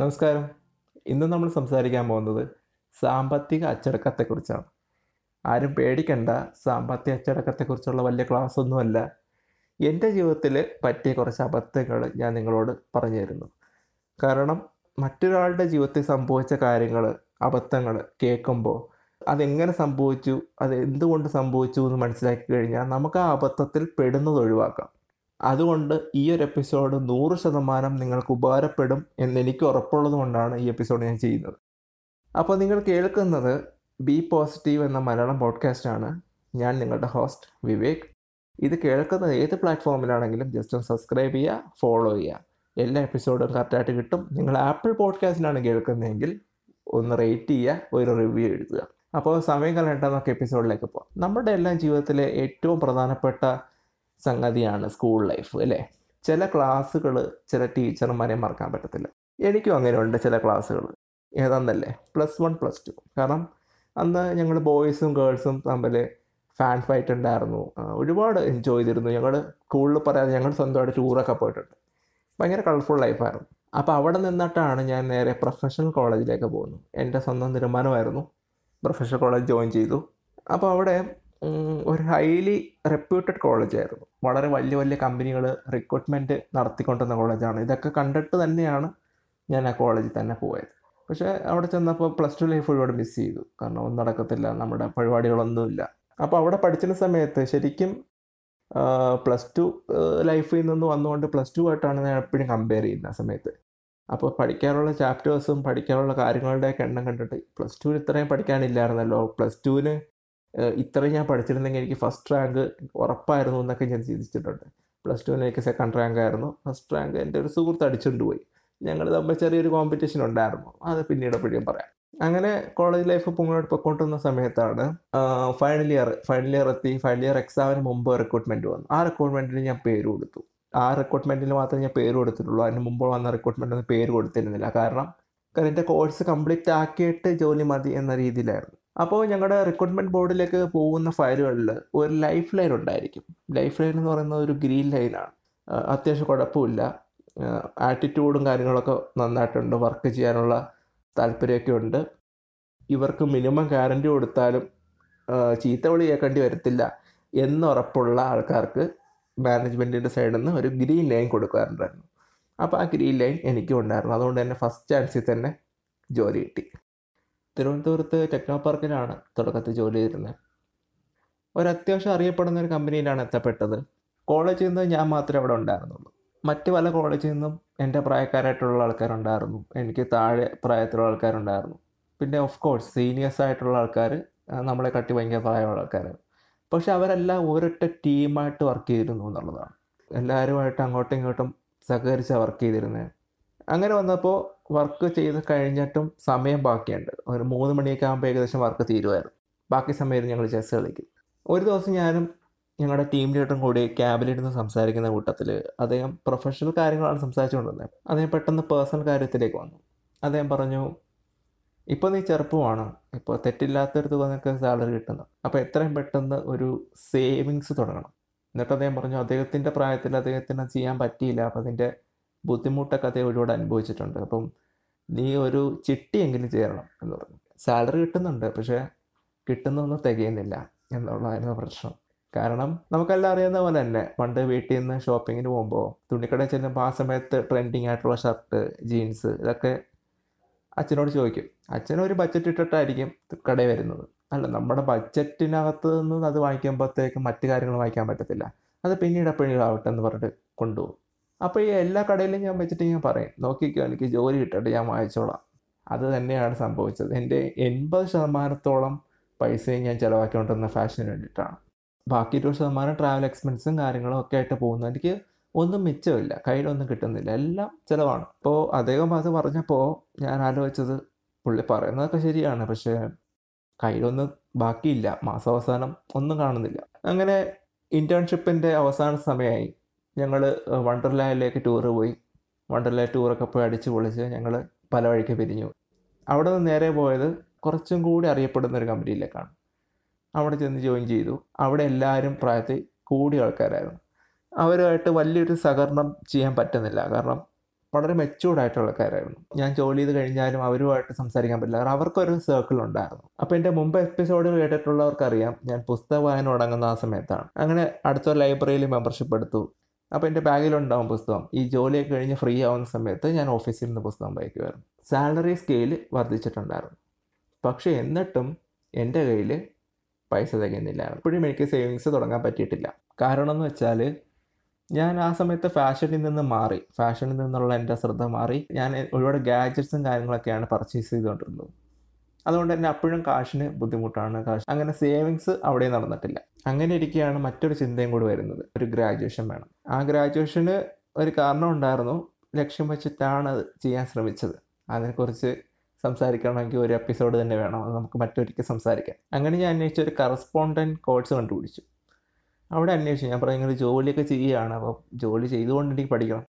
നമസ്കാരം. ഇന്ന് നമ്മൾ സംസാരിക്കാൻ പോകുന്നത് സാമ്പത്തിക അച്ചടക്കത്തെക്കുറിച്ചാണ്. ആരും പേടിക്കണ്ട സാമ്പത്തിക അച്ചടക്കത്തെക്കുറിച്ചുള്ള വലിയ ക്ലാസ് ഒന്നുമല്ല എന്റെ ജീവിതത്തിൽ പറ്റിയ കുറച്ച് അബദ്ധങ്ങൾ ഞാൻ നിങ്ങളോട് പറഞ്ഞു തരുന്നു കാരണം മറ്റൊരാളുടെ ജീവിതത്തിൽ സംഭവിച്ച കാര്യങ്ങൾ അബദ്ധങ്ങൾ കേൾക്കുമ്പോൾ അതെങ്ങനെ സംഭവിച്ചു അത് എന്തുകൊണ്ട് സംഭവിച്ചു എന്ന് മനസ്സിലാക്കി കഴിഞ്ഞാൽ നമുക്ക് ആ അബദ്ധത്തിൽ പെടുന്നത് ഒഴിവാക്കാം. അതുകൊണ്ട് ഈ ഒരു എപ്പിസോഡ് നൂറ് ശതമാനം നിങ്ങൾക്ക് ഉപകാരപ്പെടും എന്ന് എനിക്ക് ഉറപ്പുള്ളത് കൊണ്ടാണ് ഈ എപ്പിസോഡ് ഞാൻ ചെയ്യുന്നത്. അപ്പോൾ നിങ്ങൾ കേൾക്കുന്നത് ബി പോസിറ്റീവ് എന്ന മലയാളം പോഡ്കാസ്റ്റാണ് ഞാൻ നിങ്ങളുടെ ഹോസ്റ്റ് വിവേക്. ഇത് കേൾക്കുന്നത് ഏത് പ്ലാറ്റ്ഫോമിലാണെങ്കിലും ജസ്റ്റ് ഒന്ന് സബ്സ്ക്രൈബ് ചെയ്യുക ഫോളോ ചെയ്യുക. എല്ലാ എപ്പിസോഡും കറക്റ്റായിട്ട് കിട്ടും. നിങ്ങൾ ആപ്പിൾ പോഡ്കാസ്റ്റിലാണ് കേൾക്കുന്നതെങ്കിൽ ഒന്ന് റേറ്റ് ചെയ്യുക ഒരു റിവ്യൂ എഴുതുക. അപ്പോൾ സമയം കളയണ്ട നമുക്ക് എപ്പിസോഡിലേക്ക് പോകാം. നമ്മുടെ എല്ലാം ജീവിതത്തിലെ ഏറ്റവും പ്രധാനപ്പെട്ട സംഗതിയാണ് സ്കൂൾ ലൈഫ് അല്ലേ? ചില ക്ലാസ്സുകൾ ചില ടീച്ചർമാരെ മറക്കാൻ പറ്റത്തില്ല. എനിക്കും അങ്ങനെയുണ്ട് ചില ക്ലാസ്സുകൾ. ഏതാന്നല്ലേ? Plus one plus two. കാരണം അന്ന് ഞങ്ങൾ ബോയ്സും ഗേൾസും തമ്മിൽ ഫാൻ ഫൈറ്റ് ഉണ്ടായിരുന്നു. ഒരുപാട് എൻജോയ് ചെയ്തിരുന്നു. ഞങ്ങൾ സ്കൂളിൽ പറയാതെ ഞങ്ങൾ സ്വന്തമായിട്ട് ടൂറൊക്കെ പോയിട്ടുണ്ട്. ഭയങ്കര കളർഫുൾ ലൈഫായിരുന്നു അപ്പോൾ അവിടെ നിന്നിട്ടാണ് ഞാൻ നേരെ പ്രൊഫഷണൽ കോളേജിലേക്ക് പോകുന്നത്. എന്റെ സ്വന്തം തീരുമാനമായിരുന്നു. പ്രൊഫഷണൽ കോളേജ് ജോയിൻ ചെയ്തു. അപ്പോൾ അവിടെ ഒരു ഹൈലി റെപ്യൂട്ടഡ് കോളേജായിരുന്നു വളരെ വലിയ വലിയ കമ്പനികൾ റിക്രൂട്ട്മെന്റ് നടത്തിക്കൊണ്ടിരുന്ന കോളേജാണ് ഇതൊക്കെ കണ്ടിട്ട് തന്നെയാണ് ഞാൻ ആ കോളേജിൽ തന്നെ പോയത്. പക്ഷേ അവിടെ ചെന്നപ്പോൾ പ്ലസ് ടു ലൈഫ് ഒരുപാട് മിസ് ചെയ്തു. കാരണം ഒന്നും നടക്കത്തില്ല. നമ്മുടെ പരിപാടികളൊന്നുമില്ല. അപ്പോൾ അവിടെ പഠിച്ചിരുന്ന സമയത്ത് ശരിക്കും പ്ലസ് ടു ലൈഫിൽ നിന്ന് വന്നുകൊണ്ട് പ്ലസ് ടു ആയിട്ടാണ് ഞാൻ എപ്പോഴും കമ്പയർ ചെയ്യുന്ന ആ സമയത്ത്. അപ്പോൾ പഠിക്കാനുള്ള ചാപ്റ്റേഴ്സും പഠിക്കാനുള്ള കാര്യങ്ങളുടെയൊക്കെ എണ്ണം കണ്ടിട്ട് പ്ലസ് ടുവിന് ഇത്രയും പഠിക്കാനില്ലായിരുന്നല്ലോ. പ്ലസ് ടുവിന് ഇത്രയും ഞാൻ പഠിച്ചിരുന്നെങ്കിൽ എനിക്ക് ഫസ്റ്റ് റാങ്ക് ഉറപ്പായിരുന്നു എന്നൊക്കെ ഞാൻ ചിന്തിച്ചിട്ടുണ്ട്. പ്ലസ് ടുവിന് എനിക്ക് സെക്കൻഡ് റാങ്ക് ആയിരുന്നു. ഫസ്റ്റ് റാങ്ക് എന്റെ ഒരു സുഹൃത്ത് അടിച്ചുകൊണ്ട് പോയി. ഞങ്ങൾ തമ്മിൽ ചെറിയൊരു കോമ്പറ്റീഷൻ ഉണ്ടായിരുന്നു. അത് പിന്നീട് എപ്പോഴും പറയാം. അങ്ങനെ കോളേജ് ലൈഫ് മുന്നോട്ട് പൊക്കോട്ടുന്ന സമയത്താണ് ഫൈനൽ ഇയർ ഫൈനൽ ഇയർ എത്തി. ഫൈനൽ ഇയർ എക്സാമിന് മുമ്പ് റിക്രൂട്ട്മെന്റ് വന്നു. ആ റിക്രൂട്ട്മെന്റിന് ഞാൻ പേര് കൊടുത്തു. ആ റിക്രൂട്ട്മെന്റിൽ മാത്രമേ ഞാൻ പേര് കൊടുത്തിട്ടുള്ളൂ. അതിന് മുമ്പ് വന്ന റിക്രൂട്ട്മെന്റിന് പേര് കൊടുത്തിരുന്നില്ല. കാരണം കാരണം എന്റെ കോഴ്സ് കംപ്ലീറ്റ് ആക്കിയിട്ട് ജോലി മതി എന്ന രീതിയിലായിരുന്നു. അപ്പോൾ ഞങ്ങളുടെ റിക്രൂട്ട്മെന്റ് ബോർഡിലേക്ക് പോകുന്ന ഫയലുകളിൽ ഒരു ലൈഫ് ലൈൻ ഉണ്ടായിരിക്കും. ലൈഫ് ലൈൻ എന്ന് പറയുന്നത് ഒരു ഗ്രീൻ ലൈനാണ് അത്യാവശ്യം കുഴപ്പമില്ല. ആറ്റിറ്റ്യൂഡും കാര്യങ്ങളൊക്കെ നന്നായിട്ടുണ്ട്. വർക്ക് ചെയ്യാനുള്ള താല്പര്യമൊക്കെ ഉണ്ട്. ഇവർക്ക് മിനിമം ഗ്യാരണ്ടി കൊടുത്താലും ചീത്ത വിളി കേൾക്കേണ്ടി വരത്തില്ല എന്നുറപ്പുള്ള ആൾക്കാർക്ക് മാനേജ്മെന്റിന്റെ സൈഡിൽ നിന്ന് ഒരു ഗ്രീൻ ലൈൻ കൊടുക്കാറുണ്ടായിരുന്നു. അപ്പോൾ ആ ഗ്രീൻ ലൈൻ എനിക്കും ഉണ്ടായിരുന്നു. അതുകൊണ്ട് തന്നെ ഫസ്റ്റ് ചാൻസിൽ തന്നെ ജോലി കിട്ടി. തിരുവനന്തപുരത്ത് ടെക്നോ പാർക്കിലാണ് തുടക്കത്തിൽ ജോലി ചെയ്തിരുന്നത്. ഒരു അത്യാവശ്യം അറിയപ്പെടുന്ന ഒരു കമ്പനിയിലാണ് എത്തപ്പെട്ടത്. കോളേജിൽ നിന്ന് ഞാൻ മാത്രമേ അവിടെ ഉണ്ടായിരുന്നുള്ളൂ. മറ്റ് പല കോളേജിൽ നിന്നും എന്റെ പ്രായക്കാരായിട്ടുള്ള ആൾക്കാരുണ്ടായിരുന്നു. എനിക്ക് താഴെ പ്രായത്തിലുള്ള ആൾക്കാരുണ്ടായിരുന്നു. പിന്നെ ഓഫ് കോഴ്സ് സീനിയേഴ്സ് ആയിട്ടുള്ള ആൾക്കാർ നമ്മളെ കട്ടി ഭയങ്കര പ്രായമുള്ള ആൾക്കാരാണ്. പക്ഷെ അവരെല്ലാം ഒരൊറ്റ ടീമായിട്ട് വർക്ക് ചെയ്തിരുന്നു എന്നുള്ളതാണ്. എല്ലാവരുമായിട്ട് അങ്ങോട്ടും ഇങ്ങോട്ടും സഹകരിച്ചാണ് വർക്ക് ചെയ്തിരുന്നത്. അങ്ങനെ വന്നപ്പോൾ വർക്ക് ചെയ്ത് കഴിഞ്ഞിട്ടും സമയം ബാക്കിയുണ്ട്. ഒരു മൂന്ന് മണിയൊക്കെ ആകുമ്പോൾ ഏകദേശം വർക്ക് തീരുമായിരുന്നു ബാക്കി സമയത്ത് ഞങ്ങൾ ചെസ് കളിക്കും. ഒരു ദിവസം ഞാനും ഞങ്ങളുടെ ടീം ലീഡറും കൂടി ക്യാബിലിരുന്ന് സംസാരിക്കുന്ന കൂട്ടത്തിൽ അദ്ദേഹം പ്രൊഫഷണൽ കാര്യങ്ങളാണ് സംസാരിച്ചുകൊണ്ടിരുന്നത് അദ്ദേഹം പെട്ടെന്ന് പേഴ്സണൽ കാര്യത്തിലേക്ക് വന്നു. അദ്ദേഹം പറഞ്ഞു ഇപ്പോൾ നീ ചെറുപ്പമാണ് ഇപ്പോൾ തെറ്റില്ലാത്തൊരു തുക നിനക്ക് സാലറി കിട്ടുന്നു. അപ്പോൾ എത്രയും പെട്ടെന്ന് ഒരു സേവിങ്സ് തുടങ്ങണം. എന്നിട്ട് അദ്ദേഹം പറഞ്ഞു അദ്ദേഹത്തിന്റെ പ്രായത്തിൽ അദ്ദേഹത്തിന് ചെയ്യാൻ പറ്റിയില്ല. അപ്പോൾ അതിന്റെ ബുദ്ധിമുട്ടൊക്കെ ഒരുപാട് അനുഭവിച്ചിട്ടുണ്ട്. അപ്പം നീ ഒരു ചിട്ടിയെങ്കിലും ചേരണം എന്ന് പറഞ്ഞു. സാലറി കിട്ടുന്നുണ്ട് പക്ഷേ കിട്ടുന്നൊന്നും തികയുന്നില്ല എന്നുള്ളതായിരുന്നു പ്രശ്നം. കാരണം നമുക്കെല്ലാം അറിയുന്ന പോലെ തന്നെ പണ്ട് വീട്ടിൽ നിന്ന് ഷോപ്പിങ്ങിന് പോകുമ്പോൾ തുണിക്കടയിൽ ചെല്ലുമ്പോൾ ആ സമയത്ത് ട്രെൻഡിങ് ആയിട്ടുള്ള ഷർട്ട് ജീൻസ് ഇതൊക്കെ അച്ഛനോട് ചോദിക്കും. അച്ഛനൊരു ബഡ്ജറ്റ് ഇട്ടിട്ടായിരിക്കും കടയിൽ വരുന്നത്. അല്ല നമ്മുടെ ബഡ്ജറ്റിനകത്ത് നിന്ന് അത് വാങ്ങിക്കുമ്പോഴത്തേക്കും മറ്റു കാര്യങ്ങൾ വാങ്ങിക്കാൻ പറ്റത്തില്ല. അത് പിന്നീട് എപ്പോഴും ആവട്ടെ എന്ന് പറഞ്ഞിട്ട് കൊണ്ടുപോകും. അപ്പോൾ ഈ എല്ലാ കടയിലും ഞാൻ വെച്ചിട്ട് ഞാൻ പറയും നോക്കിക്കോ എനിക്ക് ജോലി കിട്ടട്ടെ ഞാൻ വാങ്ങിച്ചോളാം. അത് തന്നെയാണ് സംഭവിച്ചത്. എന്റെ എൺപത് ശതമാനത്തോളം പൈസയും ഞാൻ ചിലവാക്കിക്കൊണ്ടിരുന്ന ഫാഷന് വേണ്ടിയിട്ടാണ്. ബാക്കി ഇരുപത് ശതമാനം ട്രാവൽ എക്സ്പെൻസും കാര്യങ്ങളും ഒക്കെ ആയിട്ട് പോകുന്നു എനിക്ക് ഒന്നും മിച്ചമില്ല കയ്യിലൊന്നും കിട്ടുന്നില്ല എല്ലാം ചിലവാണ്. അപ്പോൾ അദ്ദേഹം അത് പറഞ്ഞപ്പോൾ ഞാൻ ആലോചിച്ചത് പുള്ളി പറയുന്നതൊക്കെ ശരിയാണ് പക്ഷേ കയ്യിലൊന്നും ബാക്കിയില്ല മാസാവസാനം ഒന്നും കാണുന്നില്ല. അങ്ങനെ ഇന്റേൺഷിപ്പിന്റെ അവസാന സമയമായി. ഞങ്ങൾ വണ്ടർലാൻഡിലേക്ക് ടൂറ് പോയി. വണ്ടർലാ ടൂറൊക്കെ പോയി അടിച്ച് പൊളിച്ച് ഞങ്ങൾ പല വഴിക്ക് പിരിഞ്ഞു. അവിടെ നിന്ന് നേരെ പോയത് കുറച്ചും കൂടി അറിയപ്പെടുന്ന ഒരു കമ്പനിയിലേക്കാണ് അവിടെ ചെന്ന് ജോയിൻ ചെയ്തു. അവിടെ എല്ലാവരും പ്രായത്തിൽ കൂടിയ ആൾക്കാരായിരുന്നു. അവരുമായിട്ട് വലിയൊരു സഹകരണം ചെയ്യാൻ പറ്റുന്നില്ല. കാരണം വളരെ മെച്ചൂർഡായിട്ടുള്ള ആൾക്കാരായിരുന്നു. ഞാൻ ജോലി ചെയ്ത് കഴിഞ്ഞാലും അവരുമായിട്ട് സംസാരിക്കാൻ പറ്റില്ല. കാരണം അവർക്കൊരു സർക്കിൾ ഉണ്ടായിരുന്നു. അപ്പോൾ എന്റെ മുമ്പ് എപ്പിസോഡ് കേട്ടിട്ടുള്ളവർക്കറിയാം ഞാൻ പുസ്തക വായന തുടങ്ങുന്ന ആ സമയത്താണ്. അങ്ങനെ അടുത്തൊരു ലൈബ്രറിയിൽ മെമ്പർഷിപ്പ് എടുത്തു. അപ്പോൾ എന്റെ ബാഗിലുണ്ടാവും പുസ്തകം. ഈ ജോലിയൊക്കെ കഴിഞ്ഞ് ഫ്രീ ആവുന്ന സമയത്ത് ഞാൻ ഓഫീസിൽ നിന്ന് പുസ്തകം വായിക്കുമായിരുന്നു. സാലറി സ്കെയിൽ വർദ്ധിച്ചിട്ടുണ്ടായിരുന്നു. പക്ഷേ എന്നിട്ടും എന്റെ കയ്യിൽ പൈസ തികയുന്നില്ലായിരുന്നു. ഇപ്പോഴും എനിക്ക് സേവിങ്സ് തുടങ്ങാൻ പറ്റിയിട്ടില്ല. കാരണം എന്ന് വെച്ചാൽ ഞാൻ ആ സമയത്ത് ഫാഷനിൽ നിന്ന് മാറി. ഫാഷനിൽ നിന്നുള്ള എന്റെ ശ്രദ്ധ മാറി. ഞാൻ ഒരുപാട് ഗാഡ്ജറ്റ്സും കാര്യങ്ങളൊക്കെയാണ് പർച്ചേസ് ചെയ്തുകൊണ്ടിരുന്നത്. അതുകൊണ്ട് തന്നെ അപ്പോഴും കാശിന് ബുദ്ധിമുട്ടാണ്. കാശ് അങ്ങനെ സേവിങ്സ് അവിടെ നടന്നിട്ടില്ല. അങ്ങനെ ഇരിക്കുകയാണ് മറ്റൊരു ചിന്തയും കൂടി വരുന്നത്. ഒരു ഗ്രാജുവേഷൻ വേണം. ആ ഗ്രാജുവേഷന് ഒരു കാരണം ഉണ്ടായിരുന്നു. ലക്ഷ്യം വെച്ചിട്ടാണ് അത് ചെയ്യാൻ ശ്രമിച്ചത്. അതിനെക്കുറിച്ച് സംസാരിക്കണമെങ്കിൽ ഒരു എപ്പിസോഡ് തന്നെ വേണം. അത് നമുക്ക് മറ്റൊരിക്കൽ സംസാരിക്കാം. അങ്ങനെ ഞാൻ അന്വേഷിച്ച ഒരു കറസ്പോണ്ടന്റ് കോഴ്സ് കണ്ടുപിടിച്ചു. അവിടെ അന്വേഷിച്ചു. ഞാൻ പറഞ്ഞു ഇങ്ങനെ ജോലിയൊക്കെ ചെയ്യുകയാണ്. അപ്പോൾ ജോലി ചെയ്തുകൊണ്ട് എനിക്ക് പഠിക്കണം.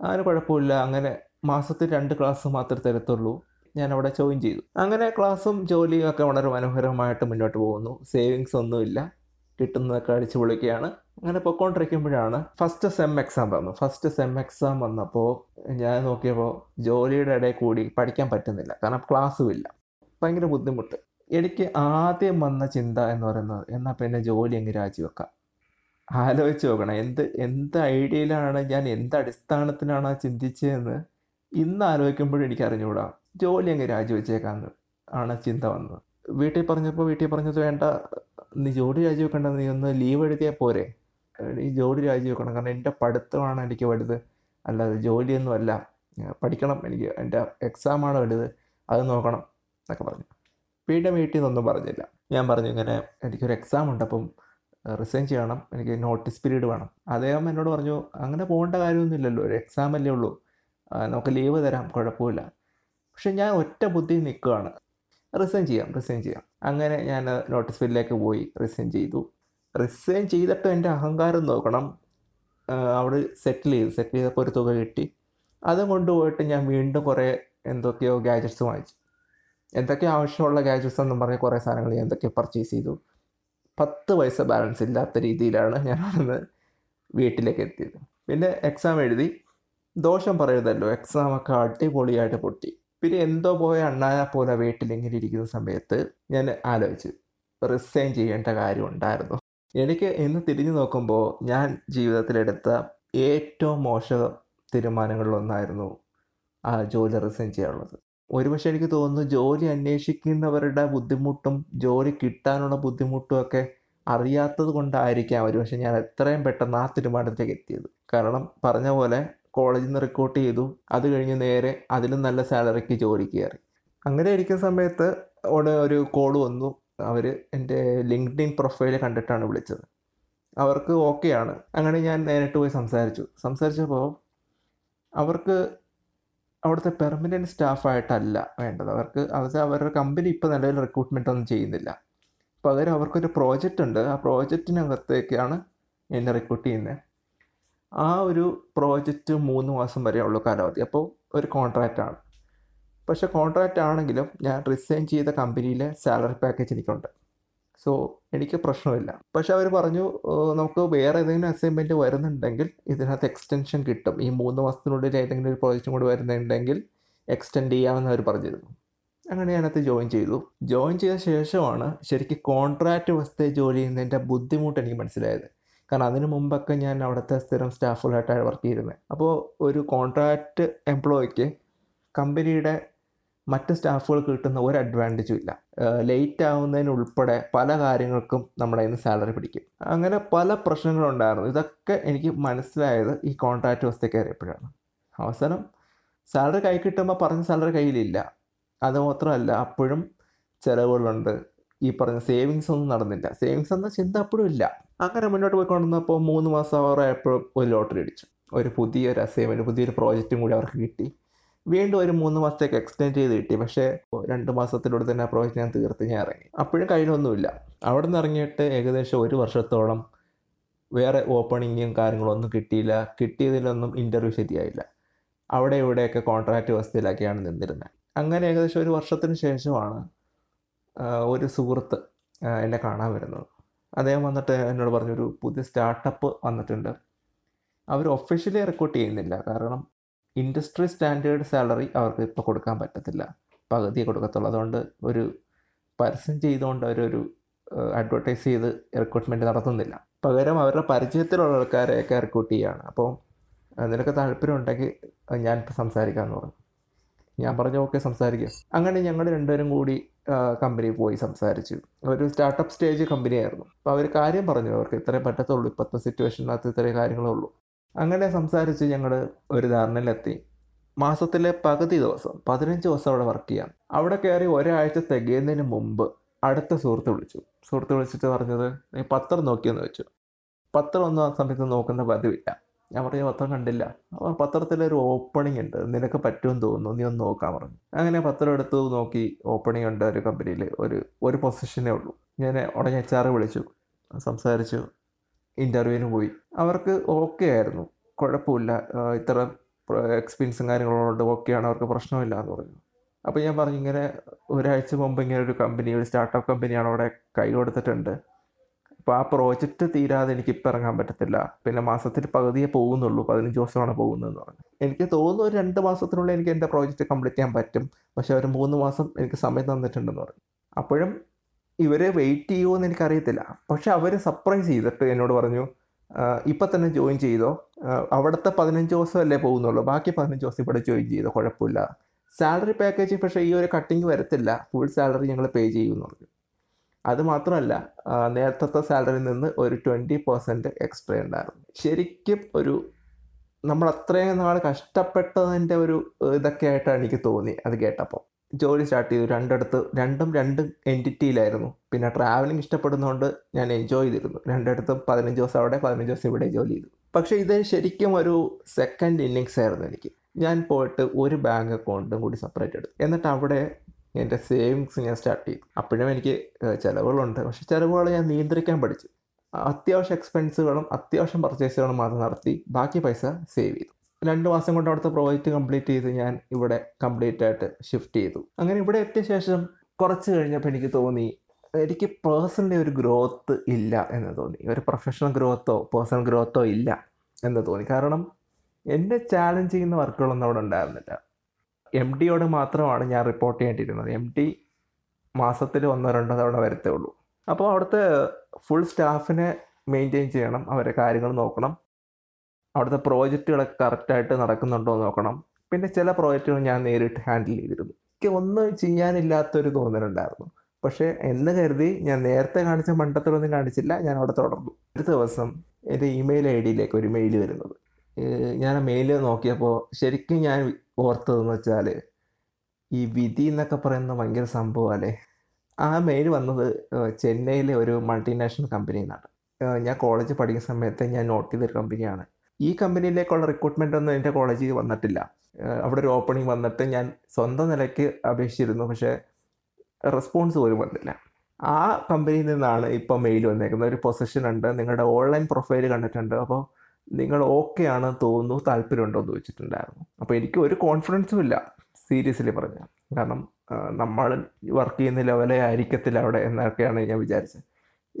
അതിന് കുഴപ്പമില്ല. അങ്ങനെ മാസത്തിൽ രണ്ട് ക്ലാസ് മാത്രമേ തരത്തുള്ളൂ. ഞാൻ അവിടെ ജോയിൻ ചെയ്തു. അങ്ങനെ ക്ലാസ്സും ജോലിയും ഒക്കെ വളരെ മനോഹരമായിട്ട് മുന്നോട്ട് പോകുന്നു. സേവിങ്സ് ഒന്നുമില്ല. കിട്ടുന്നതൊക്കെ അടിച്ചു പൊളിക്കുകയാണ്. അങ്ങനെ പൊയ്ക്കൊണ്ടിരിക്കുമ്പോഴാണ് ഫസ്റ്റ് സെം എക്സാം വന്നു. ഫസ്റ്റ് സെം എക്സാം വന്നപ്പോൾ ഞാൻ നോക്കിയപ്പോൾ ജോലിയുടെ ഇടയിൽ കൂടി പഠിക്കാൻ പറ്റുന്നില്ല. കാരണം ക്ലാസ്സും ഇല്ല. ഭയങ്കര ബുദ്ധിമുട്ട്. എനിക്ക് ആദ്യം വന്ന ചിന്ത എന്ന് പറയുന്നത് എന്നാൽ പിന്നെ ജോലി എങ്ങ് രാജിവെക്കാം. ആലോചിച്ച് നോക്കണം. എന്ത് എന്ത് ഐഡിയയിലാണ് ഞാൻ എന്ത് അടിസ്ഥാനത്തിലാണ് ചിന്തിച്ചതെന്ന് ഇന്ന് ആലോചിക്കുമ്പോഴും എനിക്ക് അറിഞ്ഞുകൂടാ. ജോലി അങ്ങ് രാജിവെച്ചേക്കാന്ന് ആണ് ചിന്ത വന്നത്. വീട്ടിൽ പറഞ്ഞപ്പോൾ വീട്ടിൽ പറഞ്ഞത് വേണ്ട നീ ജോലി രാജിവെക്കണ്ട നീ ഒന്ന് ലീവ് എഴുതിയാൽ പോരെ. ഈ ജോലി രാജിവെക്കണം. കാരണം എന്റെ പഠിത്തമാണ് എനിക്ക് വലുത്. അല്ലാതെ ജോലിയൊന്നും അല്ല. പഠിക്കണം. എനിക്ക് എന്റെ എക്സാമാണ് വലുത്. അത് നോക്കണം എന്നൊക്കെ പറഞ്ഞു. വീണ്ടും വീട്ടിൽ നിന്നൊന്നും പറഞ്ഞില്ല. ഞാൻ പറഞ്ഞു ഇങ്ങനെ എനിക്കൊരു എക്സാം ഉണ്ട്. അപ്പം റിസൈൻ ചെയ്യണം. എനിക്ക് നോട്ടീസ് പീരീഡ് വേണം. അദ്ദേഹം എന്നോട് പറഞ്ഞു അങ്ങനെ പോകേണ്ട കാര്യമൊന്നുമില്ലല്ലോ. ഒരു എക്സാം അല്ലേ ഉള്ളൂ. നമുക്ക് ലീവ് തരാം. കുഴപ്പമില്ല. പക്ഷെ ഞാൻ ഒറ്റ ബുദ്ധി നിൽക്കുകയാണ്. റിസൈൻ ചെയ്യാം റിസൈൻ ചെയ്യാം. അങ്ങനെ ഞാൻ നോട്ടീസ് ബില്ലിലേക്ക് പോയി റിസൈൻ ചെയ്തു. റിസൈൻ ചെയ്തിട്ട് എന്റെ അഹങ്കാരം നോക്കണം. അവിടെ സെറ്റിൽ ചെയ്തു. സെറ്റിൽ ചെയ്തപ്പോൾ ഒരു തുക കിട്ടി. അതും കൊണ്ടുപോയിട്ട് ഞാൻ വീണ്ടും കുറേ എന്തൊക്കെയോ ഗാജറ്റ്സ് വാങ്ങിച്ചു. എന്തൊക്കെയോ ആവശ്യമുള്ള ഗാജറ്റ്സ് എന്നും പറഞ്ഞ് കുറേ സാധനങ്ങൾ ഞാൻ എന്തൊക്കെ പർച്ചേസ് ചെയ്തു. പത്ത് പൈസ ബാലൻസ് ഇല്ലാത്ത രീതിയിലാണ് ഞാൻ അവിടുന്ന് വീട്ടിലേക്ക് എത്തിയത്. പിന്നെ എക്സാം എഴുതി. ദോഷം പറയരുതല്ലോ. എക്സാമൊക്കെ അടിപൊളിയായിട്ട് പൊട്ടി. പിന്നെ എന്തോ പോയ അണ്ണാനെ പോലെ വീട്ടിൽ ഇങ്ങനെ ഇരിക്കുന്ന സമയത്ത് ഞാൻ ആലോചിച്ചു റിസൈൻ ചെയ്യേണ്ട കാര്യം ഉണ്ടായിരുന്നു. എനിക്ക് ഇന്ന് തിരിഞ്ഞു നോക്കുമ്പോൾ ഞാൻ ജീവിതത്തിലെടുത്ത ഏറ്റവും മോശ തീരുമാനങ്ങളിലൊന്നായിരുന്നു ആ ജോലി റിസൈൻ ചെയ്യാനുള്ളത്. ഒരുപക്ഷെ എനിക്ക് തോന്നുന്നു ജോലി അന്വേഷിക്കുന്നവരുടെ ബുദ്ധിമുട്ടും ജോലി കിട്ടാനുള്ള ബുദ്ധിമുട്ടും ഒക്കെ അറിയാത്തത് കൊണ്ടായിരിക്കാം ഒരുപക്ഷെ ഞാൻ എത്രയും പെട്ടെന്ന് ആ തീരുമാനത്തിലേക്ക് എത്തിയത്. കാരണം പറഞ്ഞ പോലെ കോളേജിൽ നിന്ന് റിക്രൂട്ട് ചെയ്തു. അത് കഴിഞ്ഞ് നേരെ അതിലും നല്ല സാലറിക്ക് ജോലിക്ക് കയറി. അങ്ങനെ ഇരിക്കുന്ന സമയത്ത് അവിടെ ഒരു കോൾ വന്നു. അവർ എന്റെ ലിങ്ക്ഡിൻ പ്രൊഫൈൽ കണ്ടിട്ടാണ് വിളിച്ചത്. അവർക്ക് ഓക്കെയാണ് അങ്ങനെ ഞാൻ നേരിട്ട് പോയി സംസാരിച്ചു. സംസാരിച്ചപ്പോൾ അവർക്ക് അവിടുത്തെ പെർമനന്റ് സ്റ്റാഫായിട്ടല്ല വേണ്ടത്. അവർക്ക് അത് അവരുടെ കമ്പനി ഇപ്പോൾ നിലവിൽ റിക്രൂട്ട്മെന്റ് ഒന്നും ചെയ്യുന്നില്ല. പകരം അവർക്കൊരു പ്രോജക്റ്റ് ഉണ്ട്. ആ പ്രോജക്റ്റിനകത്തേക്കാണ് എന്നെ റിക്രൂട്ട് ചെയ്യുന്നത് ആ ഒരു പ്രോജക്റ്റ് മൂന്ന് മാസം വരെ ഉള്ള കാലാവധി. അപ്പോൾ ഒരു കോൺട്രാക്റ്റ് ആണ്. പക്ഷേ കോൺട്രാക്റ്റ് ആണെങ്കിലും ഞാൻ റിസൈൻ ചെയ്ത കമ്പനിയിലെ സാലറി പാക്കേജ് എനിക്കുണ്ട്. സോ എനിക്ക് പ്രശ്നമില്ല. പക്ഷെ അവർ പറഞ്ഞു നമുക്ക് വേറെ ഏതെങ്കിലും അസൈൻമെന്റ് വരുന്നുണ്ടെങ്കിൽ ഇതിനകത്ത് എക്സ്റ്റൻഷൻ കിട്ടും. ഈ മൂന്ന് മാസത്തിനുള്ളിൽ ഏതെങ്കിലും ഒരു പ്രോജക്റ്റും കൂടി വരുന്നുണ്ടെങ്കിൽ എക്സ്റ്റെൻഡ് ചെയ്യാമെന്ന് അവർ പറഞ്ഞിരുന്നു. അങ്ങനെ ഞാനത് ജോയിൻ ചെയ്തു. ജോയിൻ ചെയ്ത ശേഷമാണ് ശരിക്കും കോൺട്രാക്റ്റ് വസ്തു ജോലി ചെയ്യുന്നതിന്റെ ബുദ്ധിമുട്ട് എനിക്ക് മനസ്സിലായത്. കാരണം അതിന് മുമ്പൊക്കെ ഞാൻ അവിടുത്തെ സ്ഥിരം സ്റ്റാഫുകളായിട്ടാണ് വർക്ക് ചെയ്തിരുന്നത് അപ്പോൾ ഒരു കോൺട്രാക്റ്റ് എംപ്ലോയിക്ക് കമ്പനിയുടെ മറ്റ് സ്റ്റാഫുകൾക്ക് കിട്ടുന്ന ഒരു അഡ്വാന്റേജും ഇല്ല. ലേറ്റ് ആവുന്നതിന് ഉൾപ്പെടെ പല കാര്യങ്ങൾക്കും നമ്മുടെ നിന്ന് സാലറി പിടിക്കും. അങ്ങനെ പല പ്രശ്നങ്ങളുണ്ടായിരുന്നു ഇതൊക്കെ എനിക്ക് മനസ്സിലായത് ഈ കോൺട്രാക്റ്റ് വ്യവസ്ഥ കയറിയപ്പോഴാണ്. അവസാനം സാലറി കൈ കിട്ടുമ്പോൾ പറഞ്ഞ സാലറി കയ്യിലില്ല. അതുമാത്രമല്ല അപ്പോഴും ചിലവുകളുണ്ട്. ഈ പറഞ്ഞ സേവിങ്സ് ഒന്നും നടന്നില്ല. സേവിങ്സ് എന്ന ചിന്ത അപ്പോഴും ഇല്ല. അങ്ങനെ മുന്നോട്ട് പോയിക്കൊണ്ടിരുന്നപ്പോൾ മൂന്ന് മാസം ആവാറായപ്പോഴും ഒരു ലോട്ടറി അടിച്ചു. ഒരു പുതിയൊരു അസൈൻമെന്റ് പുതിയൊരു പ്രോജക്റ്റും കൂടി അവർക്ക് കിട്ടി. വീണ്ടും ഒരു മൂന്ന് മാസത്തേക്ക് എക്സ്റ്റെൻഡ് ചെയ്ത് കിട്ടി. പക്ഷേ രണ്ട് മാസത്തിലൂടെ തന്നെ ആ പ്രോജക്റ്റ് ഞാൻ തീർത്ത് ഞാൻ ഇറങ്ങി. അപ്പോഴും കയ്യിലൊന്നുമില്ല. അവിടെ നിന്ന് ഇറങ്ങിയിട്ട് ഏകദേശം ഒരു വർഷത്തോളം വേറെ ഓപ്പണിങ്ങും കാര്യങ്ങളൊന്നും കിട്ടിയില്ല. കിട്ടിയതിലൊന്നും ഇന്റർവ്യൂ ശരിയായില്ല. അവിടെ ഇവിടെയൊക്കെ കോൺട്രാക്റ്റ് വ്യവസ്ഥയിലൊക്കെയാണ് നിന്നിരുന്നത്. അങ്ങനെ ഏകദേശം ഒരു വർഷത്തിന് ശേഷമാണ് ഒരു സുഹൃത്ത് എന്നെ കാണാൻ വരുന്നത്. അദ്ദേഹം വന്നിട്ട് എന്നോട് പറഞ്ഞൊരു പുതിയ സ്റ്റാർട്ടപ്പ് വന്നിട്ടുണ്ട്. അവർ ഒഫീഷ്യലി റിക്രൂട്ട് ചെയ്യുന്നില്ല. കാരണം ഇൻഡസ്ട്രി സ്റ്റാൻഡേർഡ് സാലറി അവർക്ക് ഇപ്പോൾ കൊടുക്കാൻ പറ്റത്തില്ല. പകുതി കൊടുക്കത്തുള്ളൂ. അതുകൊണ്ട് ഒരു പരസ്യം ചെയ്തുകൊണ്ട് അവരൊരു അഡ്വർട്ടൈസ് ചെയ്ത് റിക്രൂട്ട്മെന്റ് നടത്തുന്നില്ല. പകരം അവരുടെ പരിചയത്തിലുള്ള ആൾക്കാരെയൊക്കെ റിക്രൂട്ട് ചെയ്യുകയാണ് അപ്പോൾ നിനക്ക് താല്പര്യം ഉണ്ടെങ്കിൽ ഞാൻ സംസാരിക്കാമെന്ന് പറഞ്ഞു. ഞാൻ പറഞ്ഞു ഓക്കെ സംസാരിക്കാം. അങ്ങനെ ഞങ്ങൾ രണ്ടുപേരും കൂടി കമ്പനി പോയി സംസാരിച്ചു. ഒരു സ്റ്റാർട്ടപ്പ് സ്റ്റേജ് കമ്പനിയായിരുന്നു അപ്പോൾ അവർ കാര്യം പറഞ്ഞു. അവർക്ക് ഇത്രയും പറ്റത്തുള്ളൂ. ഇപ്പോഴത്തെ സിറ്റുവേഷനകത്ത് ഇത്രയും കാര്യങ്ങളേ ഉള്ളൂ. അങ്ങനെ സംസാരിച്ച് ഞങ്ങൾ ഒരു ധാരണയിലെത്തി. മാസത്തിലെ പകുതി ദിവസം പതിനഞ്ച് ദിവസം അവിടെ വർക്ക് ചെയ്യാം. അവിടെ കയറി ഒരാഴ്ച തികയുന്നതിന് മുമ്പ് അടുത്ത സുഹൃത്ത് വിളിച്ചു. സുഹൃത്ത് വിളിച്ചിട്ട് പറഞ്ഞത് നീ പത്രം നോക്കിയെന്ന് വെച്ചു പത്രം ഒന്നും ആ സമയത്ത് നോക്കുന്ന പതിവില്ല. ഞാൻ പറഞ്ഞു പത്രം കണ്ടില്ല. അപ്പോൾ പത്രത്തിലൊരു ഓപ്പണിംഗ് ഉണ്ട്. നിനക്ക് പറ്റുമെന്ന് തോന്നുന്നു. നീ ഒന്ന് നോക്കാൻ പറഞ്ഞു. അങ്ങനെ പത്രം എടുത്ത് നോക്കി. ഓപ്പണിംഗ് ഉണ്ട് ഒരു കമ്പനിയിൽ ഒരു ഒരു പൊസിഷനേ ഉള്ളൂ. ഞാൻ ഉടനെ എച്ച് ആർ വിളിച്ചു. സംസാരിച്ചു. ഇന്റർവ്യൂവിന് പോയി. അവർക്ക് ഓക്കെ ആയിരുന്നു. കുഴപ്പമില്ല. ഇത്ര എക്സ്പീരിയൻസും കാര്യങ്ങളുണ്ട് ഓക്കെയാണ് അവർക്ക് പ്രശ്നമില്ല എന്ന് പറഞ്ഞു. അപ്പോൾ ഞാൻ പറഞ്ഞു ഇങ്ങനെ ഒരാഴ്ച മുമ്പ് ഇങ്ങനെ ഒരു കമ്പനി ഒരു സ്റ്റാർട്ടപ്പ് കമ്പനിയാണ് അവിടെ കൈ കൊടുത്തിട്ടുണ്ട്. അപ്പോൾ ആ പ്രോജക്റ്റ് തീരാതെ എനിക്ക് ഇപ്പം ഇറങ്ങാൻ പറ്റത്തില്ല. പിന്നെ മാസത്തിൽ പകുതിയെ പോകുന്നുള്ളൂ. പതിനഞ്ച് ദിവസമാണ് പോകുന്നതെന്ന് പറഞ്ഞു. എനിക്ക് തോന്നുന്നു ഒരു രണ്ട് മാസത്തിനുള്ളിൽ എനിക്ക് എന്റെ പ്രോജക്റ്റ് കംപ്ലീറ്റ് ചെയ്യാൻ പറ്റും. പക്ഷേ ഒരു മൂന്ന് മാസം എനിക്ക് സമയം തന്നിട്ടുണ്ടെന്ന് പറഞ്ഞു. അപ്പോഴും ഇവരെ വെയിറ്റ് ചെയ്യുമോ എന്ന് എനിക്കറിയത്തില്ല. പക്ഷെ അവർ സർപ്രൈസ് ചെയ്തിട്ട് എന്നോട് പറഞ്ഞു ഇപ്പം തന്നെ ജോയിൻ ചെയ്തോ. അവിടുത്തെ പതിനഞ്ച് ദിവസമല്ലേ പോകുന്നുള്ളൂ. ബാക്കി പതിനഞ്ച് ദിവസം ഇവിടെ ജോയിൻ ചെയ്തോ. കുഴപ്പമില്ല. സാലറി പാക്കേജ് പക്ഷേ ഈ ഒരു കട്ടിങ് വരത്തില്ല. ഫുൾ സാലറി ഞങ്ങൾ പേ ചെയ്യുമെന്ന് പറഞ്ഞു. അത് മാത്രമല്ല നേരത്തെ സാലറിയിൽ നിന്ന് ഒരു ട്വന്റി പെർസെന്റ് എക്സ്ട്രാ ഉണ്ടായിരുന്നു. ശരിക്കും ഒരു നമ്മൾ അത്രയും നാൾ കഷ്ടപ്പെട്ടതിന്റെ ഒരു ഇതൊക്കെ ആയിട്ടാണ് എനിക്ക് തോന്നി അത് കേട്ടപ്പോൾ. ജോലി സ്റ്റാർട്ട് ചെയ്തു രണ്ടിടത്ത് രണ്ടും രണ്ട് എന്റിറ്റിയിലായിരുന്നു. പിന്നെ ട്രാവലിംഗ് ഇഷ്ടപ്പെടുന്നതുകൊണ്ട് ഞാൻ എൻജോയ് ചെയ്തിരുന്നു. രണ്ടിടത്തും പതിനഞ്ച് ദിവസം അവിടെ പതിനഞ്ച് ദിവസം ഇവിടെ ജോലി ചെയ്തു. പക്ഷേ ഇത് ശരിക്കും ഒരു സെക്കൻഡ് ഇന്നിങ്സ് ആയിരുന്നു എനിക്ക്. ഞാൻ പോയിട്ട് ഒരു ബാങ്ക് അക്കൗണ്ടും കൂടി സെപ്പറേറ്റ് എടുത്തു. എന്നിട്ട് അവിടെ എന്റെ സേവിങ്സ് ഞാൻ സ്റ്റാർട്ട് ചെയ്തു. അപ്പോഴും എനിക്ക് ചിലവുകളുണ്ട്. പക്ഷെ ചിലവുകൾ ഞാൻ നിയന്ത്രിക്കാൻ പഠിച്ചു. അത്യാവശ്യം എക്സ്പെൻസുകളും അത്യാവശ്യം പർച്ചേസുകളും മാത്രം നടത്തി ബാക്കി പൈസ സേവ് ചെയ്തു. രണ്ട് മാസം കൊണ്ട് അവിടുത്തെ പ്രോജക്റ്റ് കംപ്ലീറ്റ് ചെയ്ത് ഞാൻ ഇവിടെ കംപ്ലീറ്റ് ആയിട്ട് ഷിഫ്റ്റ് ചെയ്തു. അങ്ങനെ ഇവിടെ എത്തിയ ശേഷം കുറച്ച് കഴിഞ്ഞപ്പോൾ എനിക്ക് തോന്നി എനിക്ക് പേഴ്സണലി ഒരു ഗ്രോത്ത് ഇല്ല എന്ന് തോന്നി. ഒരു പ്രൊഫഷണൽ ഗ്രോത്തോ പേഴ്സണൽ ഗ്രോത്തോ ഇല്ല എന്ന് തോന്നി. കാരണം എന്നെ ചാലഞ്ച് ചെയ്യുന്ന വർക്കുകളൊന്നും അവിടെ ഉണ്ടായിരുന്നില്ല. എം ഡിയോട് മാത്രമാണ് ഞാൻ റിപ്പോർട്ട് ചെയ്യേണ്ടിയിരുന്നത് എം ഡി മാസത്തിൽ ഒന്നോ രണ്ടോ തവണ വരത്തേ ഉള്ളൂ അപ്പോൾ അവിടുത്തെ ഫുൾ സ്റ്റാഫിനെ മെയിന്റെയിൻ ചെയ്യണം. അവരെ കാര്യങ്ങൾ നോക്കണം. അവിടുത്തെ പ്രോജക്റ്റുകളൊക്കെ കറക്റ്റായിട്ട് നടക്കുന്നുണ്ടോ നോക്കണം. പിന്നെ ചില പ്രോജക്റ്റുകൾ ഞാൻ നേരിട്ട് ഹാൻഡിൽ ചെയ്തിരുന്നു. എനിക്ക് ഒന്നും ചെയ്യാനില്ലാത്തൊരു തോന്നലുണ്ടായിരുന്നു. പക്ഷേ എന്ന് കരുതി ഞാൻ നേരത്തെ കാണിച്ച മണ്ടത്തിലൊന്നും കാണിച്ചില്ല. ഞാൻ അവിടെ തുടർന്നു. ഒരു ദിവസം എന്റെ ഇമെയിൽ ഐ ഡിയിലേക്ക് ഒരു മെയിൽ വരുന്നത്. ഞാൻ ആ മെയിൽ നോക്കിയപ്പോൾ ശരിക്കും ഞാൻ ഓർത്തതെന്ന് വെച്ചാൽ ഈ വിധി എന്നൊക്കെ പറയുന്ന ഭയങ്കര സംഭവമല്ലേ ആ മെയിൽ വന്നത് ചെന്നൈയിലെ ഒരു മൾട്ടിനാഷണൽ കമ്പനിയിൽ നിന്നാണ് ഞാൻ കോളേജ് പഠിക്കുന്ന സമയത്ത് ഞാൻ നോട്ട് ചെയ്തൊരു കമ്പനിയാണ് ഈ കമ്പനിയിലേക്കുള്ള റിക്രൂട്ട്മെന്റ് ഒന്നും എന്റെ കോളേജിൽ വന്നിട്ടില്ല. അവിടെ ഒരു ഓപ്പണിംഗ് വന്നിട്ട് ഞാൻ സ്വന്തം നിലയ്ക്ക് അപേക്ഷിച്ചിരുന്നു പക്ഷേ റെസ്പോൺസ് പോലും വന്നില്ല. ആ കമ്പനിയിൽ നിന്നാണ് ഇപ്പോൾ മെയിൽ വന്നേക്കുന്നത്. ഒരു പൊസിഷൻ ഉണ്ട് നിങ്ങളുടെ ഓൺലൈൻ പ്രൊഫൈൽ കണ്ടിട്ടുണ്ട്. അപ്പോൾ നിങ്ങൾ ഓക്കെ ആണ് തോന്നുന്നു താല്പര്യമുണ്ടോ എന്ന് ചോദിച്ചിട്ടുണ്ടായിരുന്നു. അപ്പോൾ എനിക്ക് ഒരു കോൺഫിഡൻസും ഇല്ല സീരിയസ്ലി പറഞ്ഞ. കാരണം നമ്മൾ വർക്ക് ചെയ്യുന്ന ലെവലേ ആയിരിക്കത്തില്ല അവിടെ എന്നൊക്കെയാണ് ഞാൻ വിചാരിച്ചത്.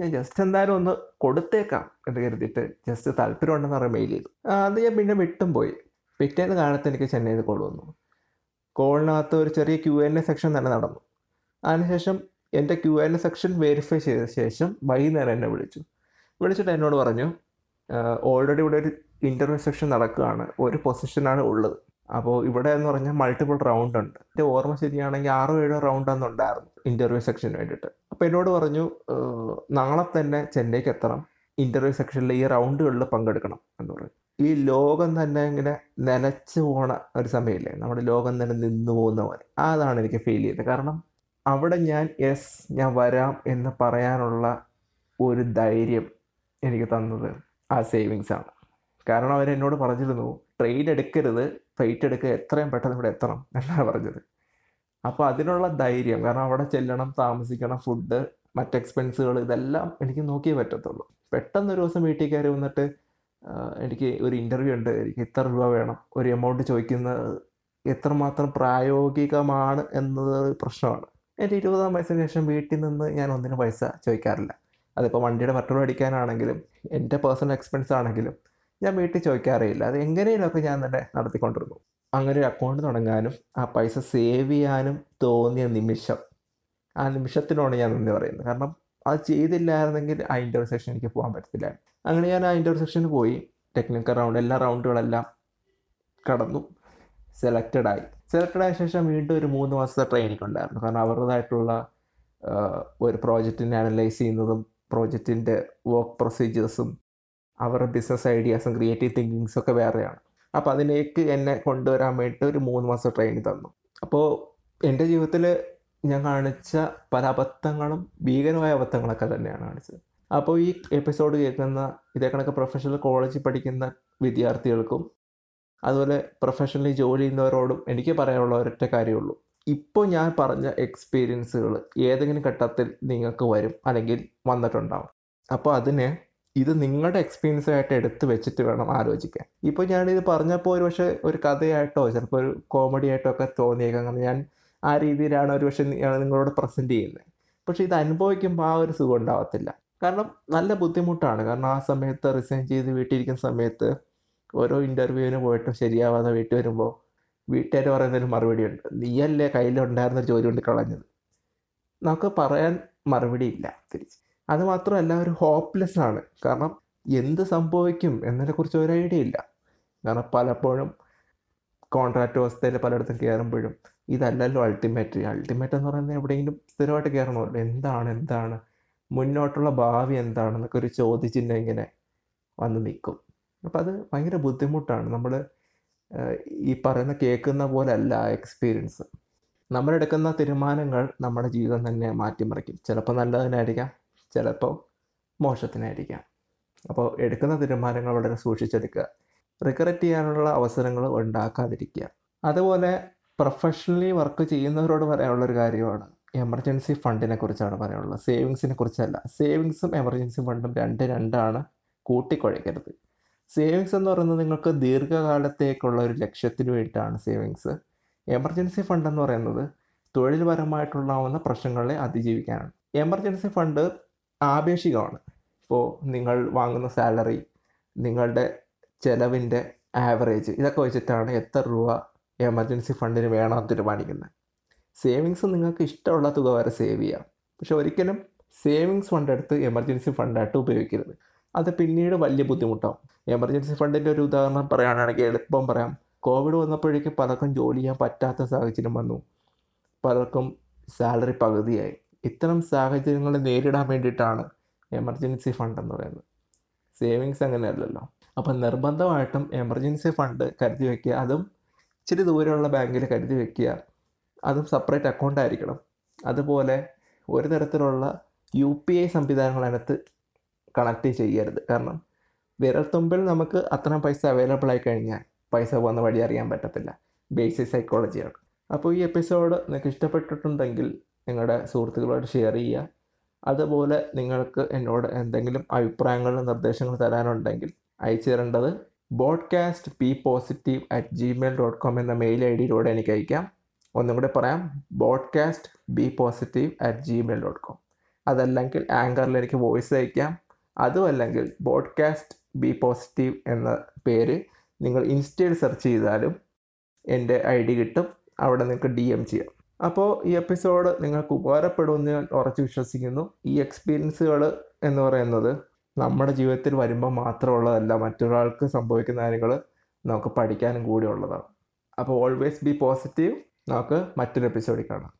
ഞാൻ ജസ്റ്റ് എന്തായാലും ഒന്ന് കൊടുത്തേക്കാം എന്ന് കരുതിയിട്ട് ജസ്റ്റ് താല്പര്യമുണ്ടെന്ന് പറയാൻ മെയിൽ ചെയ്തു. അത് ഞാൻ പിന്നെ വിട്ടും പോയി. പിറ്റേന്ന് കാലത്ത് എനിക്ക് ചെന്നൈയിൽ കോൾ വന്നു. കോളിനകത്ത് ഒരു ചെറിയ ക്യു എൻ എ സെക്ഷൻ തന്നെ നടന്നു. അതിനുശേഷം എന്റെ Q N A section verify ചെയ്ത ശേഷം വൈകുന്നേരം എന്നെ വിളിച്ചു. വിളിച്ചിട്ട് എന്നോട് പറഞ്ഞു ഓൾറെഡി ഇവിടെ ഒരു ഇന്റർവ്യൂ സെക്ഷൻ നടക്കുകയാണ്. ഒരു പൊസിഷനാണ് ഉള്ളത്. അപ്പോൾ ഇവിടെ എന്ന് പറഞ്ഞാൽ മൾട്ടിപ്പിൾ റൗണ്ട് ഉണ്ട്. എന്റെ ഓർമ്മ ശരിയാണെങ്കിൽ ആറോ ഏഴോ റൗണ്ട് ഉണ്ടായിരുന്നു ഇന്റർവ്യൂ സെക്ഷന് വേണ്ടിയിട്ട്. അപ്പോൾ എന്നോട് പറഞ്ഞു നാളെ തന്നെ ചെന്നൈക്ക് എത്തണം. ഇന്റർവ്യൂ സെക്ഷനിൽ ഈ റൗണ്ടുകളിൽ പങ്കെടുക്കണം എന്ന് പറഞ്ഞു. ഈ ലോകം തന്നെ ഇങ്ങനെ നനച്ചു പോണ ഒരു സമയമില്ലേ നമ്മുടെ ലോകം തന്നെ നിന്നു പോകുന്ന പോലെ. അതാണ് എനിക്ക് ഫീൽ ചെയ്തത്. കാരണം അവിടെ ഞാൻ യെസ് ഞാൻ വരാം എന്ന് പറയാനുള്ള ഒരു ധൈര്യം എനിക്ക് തന്നത് ആ സേവിങ്സ് ആണ്. കാരണം അവരെന്നോട് പറഞ്ഞിരുന്നു ട്രെയിൻ എടുക്കരുത് ഫ്ലൈറ്റ് എടുക്കുക എത്രയും പെട്ടെന്ന് ഇവിടെ എത്തണം എന്നാണ് പറഞ്ഞത്. അപ്പോൾ അതിനുള്ള ധൈര്യം കാരണം അവിടെ ചെല്ലണം താമസിക്കണം ഫുഡ് മറ്റ് എക്സ്പെൻസുകൾ ഇതെല്ലാം എനിക്ക് നോക്കിയേ പറ്റത്തുള്ളൂ. പെട്ടെന്ന് ഒരു ദിവസം വീട്ടിൽ കയറി വന്നിട്ട് എനിക്ക് ഒരു ഇന്റർവ്യൂ ഉണ്ട് എനിക്ക് ഇത്ര രൂപ വേണം ഒരു എമൗണ്ട് ചോദിക്കുന്നത് എത്രമാത്രം പ്രായോഗികമാണ് എന്നത് പ്രശ്നമാണ്. എന്റെ ഇരുപതാം വയസ്സിന് ശേഷം വീട്ടിൽ നിന്ന് ഞാൻ ഒന്നിനും പൈസ ചോദിക്കാറില്ല. അതിപ്പോൾ വണ്ടിയുടെ പെട്രോൾ അടിക്കാനാണെങ്കിലും എന്റെ പേഴ്സണൽ എക്സ്പെൻസ് ആണെങ്കിലും ഞാൻ വീട്ടിൽ ചോദിക്കാറേയില്ല. അത് എങ്ങനെയൊക്കെ ഞാൻ തന്നെ നടത്തിക്കൊണ്ടിരുന്നു. അങ്ങനെ ഒരു അക്കൗണ്ട് തുടങ്ങാനും ആ പൈസ സേവ് ചെയ്യാനും തോന്നിയ നിമിഷം ആ നിമിഷത്തിനോട് ഞാൻ നന്ദി പറയുന്നത്. കാരണം അത് ചെയ്തില്ലായിരുന്നെങ്കിൽ ആ ഇന്റർസെക്ഷൻ എനിക്ക് പോകാൻ പറ്റത്തില്ല. അങ്ങനെ ഞാൻ ആ ഇന്റർസെക്ഷന് പോയി. ടെക്നിക്കൽ റൗണ്ട് എല്ലാ റൗണ്ടുകളെല്ലാം കടന്നു. സെലക്റ്റഡ് ആയി. സെലക്റ്റഡ് ആയ ശേഷം വീണ്ടും ഒരു മൂന്ന് മാസത്തെ ട്രെയിനിങ് ഉണ്ടായിരുന്നു. കാരണം അവരുടേതായിട്ടുള്ള ഒരു പ്രോജക്റ്റിനെ അനലൈസ് ചെയ്യുന്നതും പ്രോജക്റ്റിന്റെ വർക്ക് പ്രൊസീജിയേഴ്സും അവരുടെ ബിസിനസ് ഐഡിയാസും ക്രിയേറ്റീവ് തിങ്കിങ്സും ഒക്കെ വേറെയാണ്. അപ്പോൾ അതിലേക്ക് എന്നെ കൊണ്ടുവരാൻ വേണ്ടിയിട്ട് ഒരു മൂന്ന് മാസം ട്രെയിനിങ് തന്നു. അപ്പോൾ എന്റെ ജീവിതത്തിൽ ഞാൻ കാണിച്ച പല അബദ്ധങ്ങളും ഭീകരമായ അബദ്ധങ്ങളൊക്കെ തന്നെയാണ് കാണിച്ചത്. അപ്പോൾ ഈ എപ്പിസോഡ് കേൾക്കുന്ന ഇതേ കണക്ക് പ്രൊഫഷണൽ കോളേജിൽ പഠിക്കുന്ന വിദ്യാർത്ഥികൾക്കും അതുപോലെ പ്രൊഫഷണലി ജോലി ചെയ്യുന്നവരോടും എനിക്ക് പറയാനുള്ള ഒരൊറ്റ കാര്യമുള്ളൂ. ഇപ്പോൾ ഞാൻ പറഞ്ഞ എക്സ്പീരിയൻസുകൾ ഏതെങ്കിലും ഘട്ടത്തിൽ നിങ്ങൾക്ക് വരും അല്ലെങ്കിൽ വന്നിട്ടുണ്ടാവും. അപ്പോൾ അതിന് ഇത് നിങ്ങളുടെ എക്സ്പീരിയൻസ് ആയിട്ട് എടുത്ത് വെച്ചിട്ട് വേണം ആലോചിക്കാൻ. ഇപ്പോൾ ഞാനിത് പറഞ്ഞപ്പോൾ ഒരു പക്ഷേ ഒരു കഥയായിട്ടോ ചിലപ്പോൾ ഒരു കോമഡി ആയിട്ടോ ഒക്കെ തോന്നിയേക്കാം. ഞാൻ ആ രീതിയിലാണ് ഒരു പക്ഷേ നിങ്ങളോട് പ്രസന്റ് ചെയ്യുന്നത് പക്ഷേ ഇത് അനുഭവിക്കുമ്പോൾ ആ ഒരു സുഖം ഉണ്ടാവത്തില്ല. കാരണം നല്ല ബുദ്ധിമുട്ടാണ്. കാരണം ആ സമയത്ത് റിസൈൻ ചെയ്ത് വീട്ടിലിരിക്കുന്ന സമയത്ത് ഓരോ ഇന്റർവ്യൂവിന് പോയിട്ട് ശരിയാവാതെ വീട്ടിൽ വരുമ്പോൾ വീട്ടുകാർ പറയുന്നൊരു മറുപടിയുണ്ട്. നീയല്ലേ കയ്യിലുണ്ടായിരുന്ന ജോലി കൊണ്ട് കളഞ്ഞത്? നമുക്ക് പറയാൻ മറുപടി ഇല്ല തിരിച്ച് അതുമാത്രമല്ല ഒരു ഹോപ്പ്ലെസ് ആണ്. കാരണം എന്ത് സംഭവിക്കും എന്നതിനെക്കുറിച്ച് ഒരു ഐഡിയ ഇല്ല. കാരണം പലപ്പോഴും കോൺട്രാക്ട് വ്യവസ്ഥയിൽ പലയിടത്തും കയറുമ്പോഴും ഇതല്ലല്ലോ അൾട്ടിമേറ്റ് അൾട്ടിമേറ്റ് എന്ന് പറയുന്നത് എവിടെയെങ്കിലും സ്ഥിരമായിട്ട് കയറണമല്ലോ എന്താണ് എന്താണ്? മുന്നോട്ടുള്ള ഭാവി എന്താണെന്നൊക്കെ ഒരു ചോദ്യചിഹ്നം ഇങ്ങനെ വന്ന് നിൽക്കും. അപ്പോൾ അത് ഭയങ്കര ബുദ്ധിമുട്ടാണ്. നമ്മൾ ഈ പറയുന്ന കേൾക്കുന്ന പോലെ അല്ല എക്സ്പീരിയൻസ് നമ്മളെടുക്കുന്ന തീരുമാനങ്ങൾ നമ്മുടെ ജീവിതം തന്നെ മാറ്റിമറിക്കും. ചിലപ്പോൾ നല്ലതിനായിരിക്കാം ചിലപ്പോൾ മോശത്തിനായിരിക്കാം. അപ്പോൾ എടുക്കുന്ന തീരുമാനങ്ങൾ വളരെ സൂക്ഷിച്ചെടുക്കുക. റിഗ്രറ്റ് ചെയ്യാനുള്ള അവസരങ്ങൾ ഉണ്ടാക്കാതിരിക്കുക. അതുപോലെ പ്രൊഫഷണലി വർക്ക് ചെയ്യുന്നവരോട് പറയാനുള്ളൊരു കാര്യമാണ്. എമർജൻസി ഫണ്ടിനെ കുറിച്ചാണ് പറയാനുള്ളത് സേവിങ്സിനെ കുറിച്ചല്ല. സേവിങ്സും എമർജൻസി ഫണ്ടും രണ്ട് രണ്ടാണ് കൂട്ടിക്കുഴയ്ക്കരുത് സേവിങ്സ് എന്ന് പറയുന്നത് നിങ്ങൾക്ക് ദീർഘകാലത്തേക്കുള്ള ഒരു ലക്ഷ്യത്തിന് വേണ്ടിയിട്ടാണ് സേവിങ്സ്. എമർജൻസി ഫണ്ട് എന്ന് പറയുന്നത് തൊഴിൽപരമായിട്ടുണ്ടാവുന്ന പ്രശ്നങ്ങളെ അതിജീവിക്കാനാണ്. Emergency fund ആപേക്ഷികമാണ്. ഇപ്പോൾ നിങ്ങൾ വാങ്ങുന്ന സാലറി നിങ്ങളുടെ ചിലവിന്റെ ആവറേജ് ഇതൊക്കെ വെച്ചിട്ടാണ് എത്ര രൂപ എമർജൻസി ഫണ്ടിന് വേണമെന്ന് തീരുമാനിക്കുന്നത്. സേവിങ്സ് നിങ്ങൾക്ക് ഇഷ്ടമുള്ള തുക വരെ സേവ് ചെയ്യാം. പക്ഷെ ഒരിക്കലും സേവിങ്സ് ഫണ്ട് എടുത്ത് എമർജൻസി ഫണ്ടായിട്ട് ഉപയോഗിക്കരുത്. അത് പിന്നീട് വലിയ ബുദ്ധിമുട്ടാവും. എമർജൻസി ഫണ്ടിന്റെ ഒരു ഉദാഹരണം പറയുകയാണെങ്കിൽ എളുപ്പം പറയാം. കോവിഡ് വന്നപ്പോഴേക്കും പലർക്കും ജോലി ചെയ്യാൻ പറ്റാത്ത സാഹചര്യം വന്നു. പലർക്കും സാലറി പകുതിയായി. ഇത്തരം സാഹചര്യങ്ങൾ നേരിടാൻ വേണ്ടിയിട്ടാണ് എമർജൻസി ഫണ്ട് എന്ന് പറയുന്നത്. സേവിങ്സ് അങ്ങനെയല്ലല്ലോ. അപ്പം നിർബന്ധമായിട്ടും എമർജൻസി ഫണ്ട് കരുതി വയ്ക്കുക അതും ഇച്ചിരി ദൂരെയുള്ള ബാങ്കിൽ കരുതി വയ്ക്കുക അതും സെപ്പറേറ്റ് അക്കൗണ്ട് ആയിരിക്കണം. അതുപോലെ ഒരു തരത്തിലുള്ള യു പി ഐ സംവിധാനങ്ങൾ അതിനകത്ത് കണക്ട് ചെയ്യരുത്. കാരണം വിരൽത്തുമ്പിൽ നമുക്ക് അത്ര പൈസ അവൈലബിൾ ആയി കഴിഞ്ഞാൽ പൈസ പോകുന്ന വഴി അറിയാൻ പറ്റത്തില്ല. ബേസിക് സൈക്കോളജിയാണ് അപ്പോൾ ഈ എപ്പിസോഡ് നിങ്ങൾക്ക് ഇഷ്ടപ്പെട്ടിട്ടുണ്ടെങ്കിൽ നിങ്ങളുടെ സുഹൃത്തുക്കളോട് ഷെയർ ചെയ്യുക. അതുപോലെ നിങ്ങൾക്ക് എന്നോട് എന്തെങ്കിലും അഭിപ്രായങ്ങളും നിർദ്ദേശങ്ങളും തരാനുണ്ടെങ്കിൽ അയച്ചു തരേണ്ടത് podcast P positive at Gmail dot com എന്ന മെയിൽ ഐ ഡിയിലൂടെ എനിക്ക് അയക്കാം. ഒന്നും കൂടെ പറയാം podcast B positive at Gmail dot com അതല്ലെങ്കിൽ ആങ്കറിൽ എനിക്ക് വോയിസ് അയക്കാം. അതും അല്ലെങ്കിൽ ബോഡ്കാസ്റ്റ് ബി പോസിറ്റീവ് എന്ന പേര് നിങ്ങൾ ഇൻസ്റ്റയിൽ സെർച്ച് ചെയ്താലും എന്റെ ഐ ഡി കിട്ടും. അവിടെ നിങ്ങൾക്ക് ഡി എം ചെയ്യാം. അപ്പോൾ ഈ എപ്പിസോഡ് നിങ്ങൾക്ക് ഉപകാരപ്പെടുമെന്ന് ഞാൻ ഉറച്ചു വിശ്വസിക്കുന്നു. ഈ എക്സ്പീരിയൻസുകൾ എന്ന് പറയുന്നത് നമ്മുടെ ജീവിതത്തിൽ വരുമ്പോൾ മാത്രമുള്ളതല്ല മറ്റൊരാൾക്ക് സംഭവിക്കുന്ന കാര്യങ്ങൾ നമുക്ക് പഠിക്കാനും കൂടി ഉള്ളതാണ്. അപ്പോൾ ഓൾവേസ് ബി പോസിറ്റീവ് നമുക്ക് മറ്റൊരു എപ്പിസോഡിൽ കാണാം.